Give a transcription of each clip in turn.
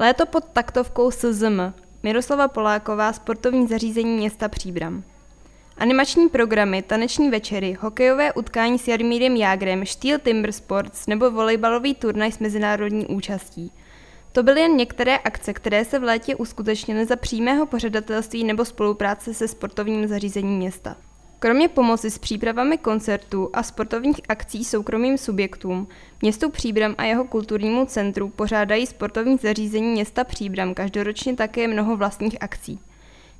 Léto pod taktovkou SZM Miroslava Poláková, sportovní zařízení města Příbram. Animační programy, taneční večery, hokejové utkání s Jarmírem Jágrem, Steel Timber Sports nebo volejbalový turnaj s mezinárodní účastí. To byly jen některé akce, které se v létě uskutečnily za přímého pořadatelství nebo spolupráce se sportovním zařízením města. Kromě pomoci s přípravami koncertů a sportovních akcí soukromým subjektům, městu Příbram a jeho kulturnímu centru pořádají sportovní zařízení města Příbram každoročně také mnoho vlastních akcí.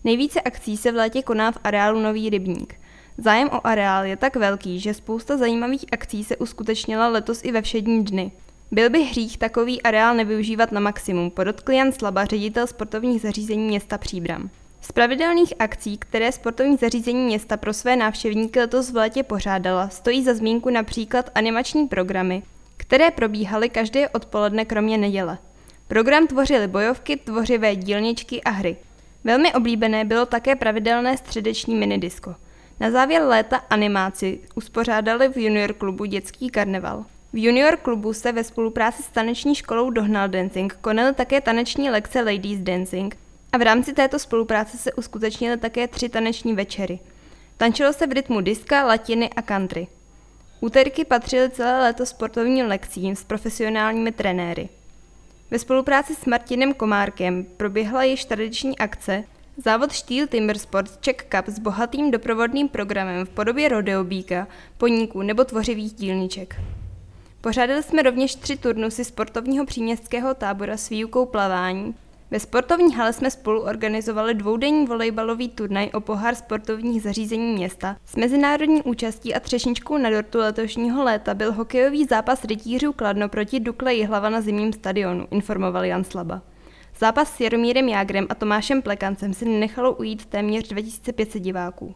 Nejvíce akcí se v létě koná v areálu Nový rybník. Zájem o areál je tak velký, že spousta zajímavých akcí se uskutečnila letos i ve všední dny. Byl by hřích takový areál nevyužívat na maximum, podotkl Jan Slaba, ředitel sportovních zařízení města Příbram. Z pravidelných akcí, které sportovní zařízení města pro své návštěvníky letos v létě pořádala, stojí za zmínku například animační programy, které probíhaly každé odpoledne kromě neděle. Program tvořily bojovky, tvořivé dílničky a hry. Velmi oblíbené bylo také pravidelné středeční minidisko. Na závěr léta animáci uspořádali v junior klubu dětský karneval. V junior klubu se ve spolupráci s taneční školou Dohnal Dancing konaly také taneční lekce Ladies Dancing a v rámci této spolupráce se uskutečnily také tři taneční večery. Tančilo se v rytmu diska, latiny a country. Úterky patřily celé léto sportovním lekcím s profesionálními trenéry. Ve spolupráci s Martinem Komárkem proběhla již tradiční akce Závod Steel Timber Sports Czech Cup s bohatým doprovodným programem v podobě rodeobíka, poníků nebo tvořivých dílniček. Pořádali jsme rovněž tři turnusy sportovního příměstského tábora s výukou plavání. Ve sportovní hale jsme spolu organizovali dvoudenní volejbalový turnaj o pohár sportovních zařízení města. S mezinárodní účastí a třešničkou na dortu letošního léta byl hokejový zápas rytířů Kladno proti Dukle Jihlava na zimním stadionu, informoval Jan Slaba. Zápas s Jaromírem Jágrem a Tomášem Plekancem si nechalo ujít téměř 2500 diváků.